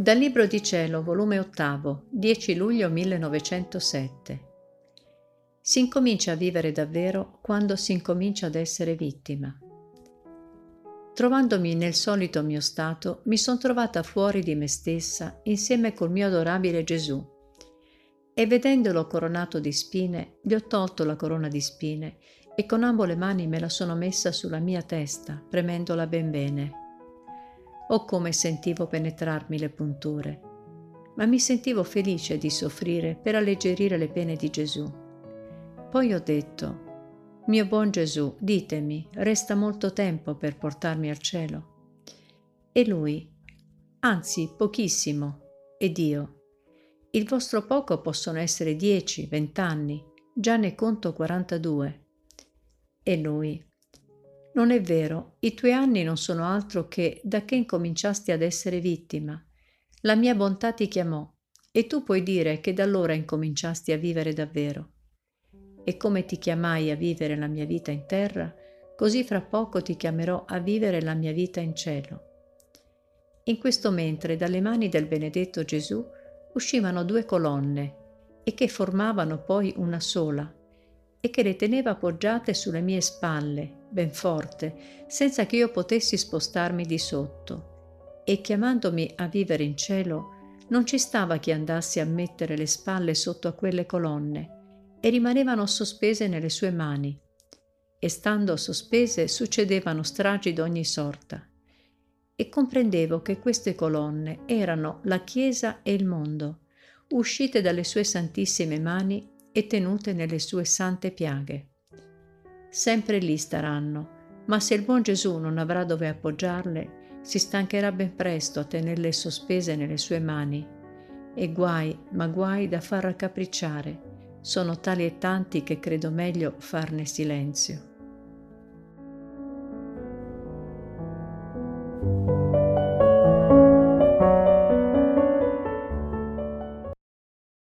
Dal Libro di Cielo, volume 8, 10 luglio 1907. Si incomincia a vivere davvero quando si incomincia ad essere vittima. Trovandomi nel solito mio stato, mi sono trovata fuori di me stessa insieme col mio adorabile Gesù e vedendolo coronato di spine, gli ho tolto la corona di spine e con ambo le mani me la sono messa sulla mia testa, premendola ben bene Oh come sentivo penetrarmi le punture, ma mi sentivo felice di soffrire per alleggerire le pene di Gesù. Poi ho detto, mio buon Gesù, ditemi, resta molto tempo per portarmi al cielo? E lui, anzi pochissimo, ed io, il vostro poco possono essere dieci, vent'anni, già ne conto quarantadue. E lui, non è vero, i tuoi anni non sono altro che da che incominciasti ad essere vittima. La mia bontà ti chiamò e tu puoi dire che da allora incominciasti a vivere davvero. E come ti chiamai a vivere la mia vita in terra, così fra poco ti chiamerò a vivere la mia vita in cielo. In questo mentre dalle mani del benedetto Gesù uscivano due colonne e che formavano poi una sola e che le teneva appoggiate sulle mie spalle ben forte, senza che io potessi spostarmi di sotto. E chiamandomi a vivere in cielo, non ci stava che andassi a mettere le spalle sotto a quelle colonne, e rimanevano sospese nelle sue mani. E stando sospese succedevano stragi d'ogni sorta. E comprendevo che queste colonne erano la Chiesa e il mondo, uscite dalle sue santissime mani e tenute nelle sue sante piaghe sempre lì staranno, ma se il buon Gesù non avrà dove appoggiarle, si stancherà ben presto a tenerle sospese nelle sue mani. E guai, ma guai da far raccapricciare. Sono tali e tanti che credo meglio farne silenzio.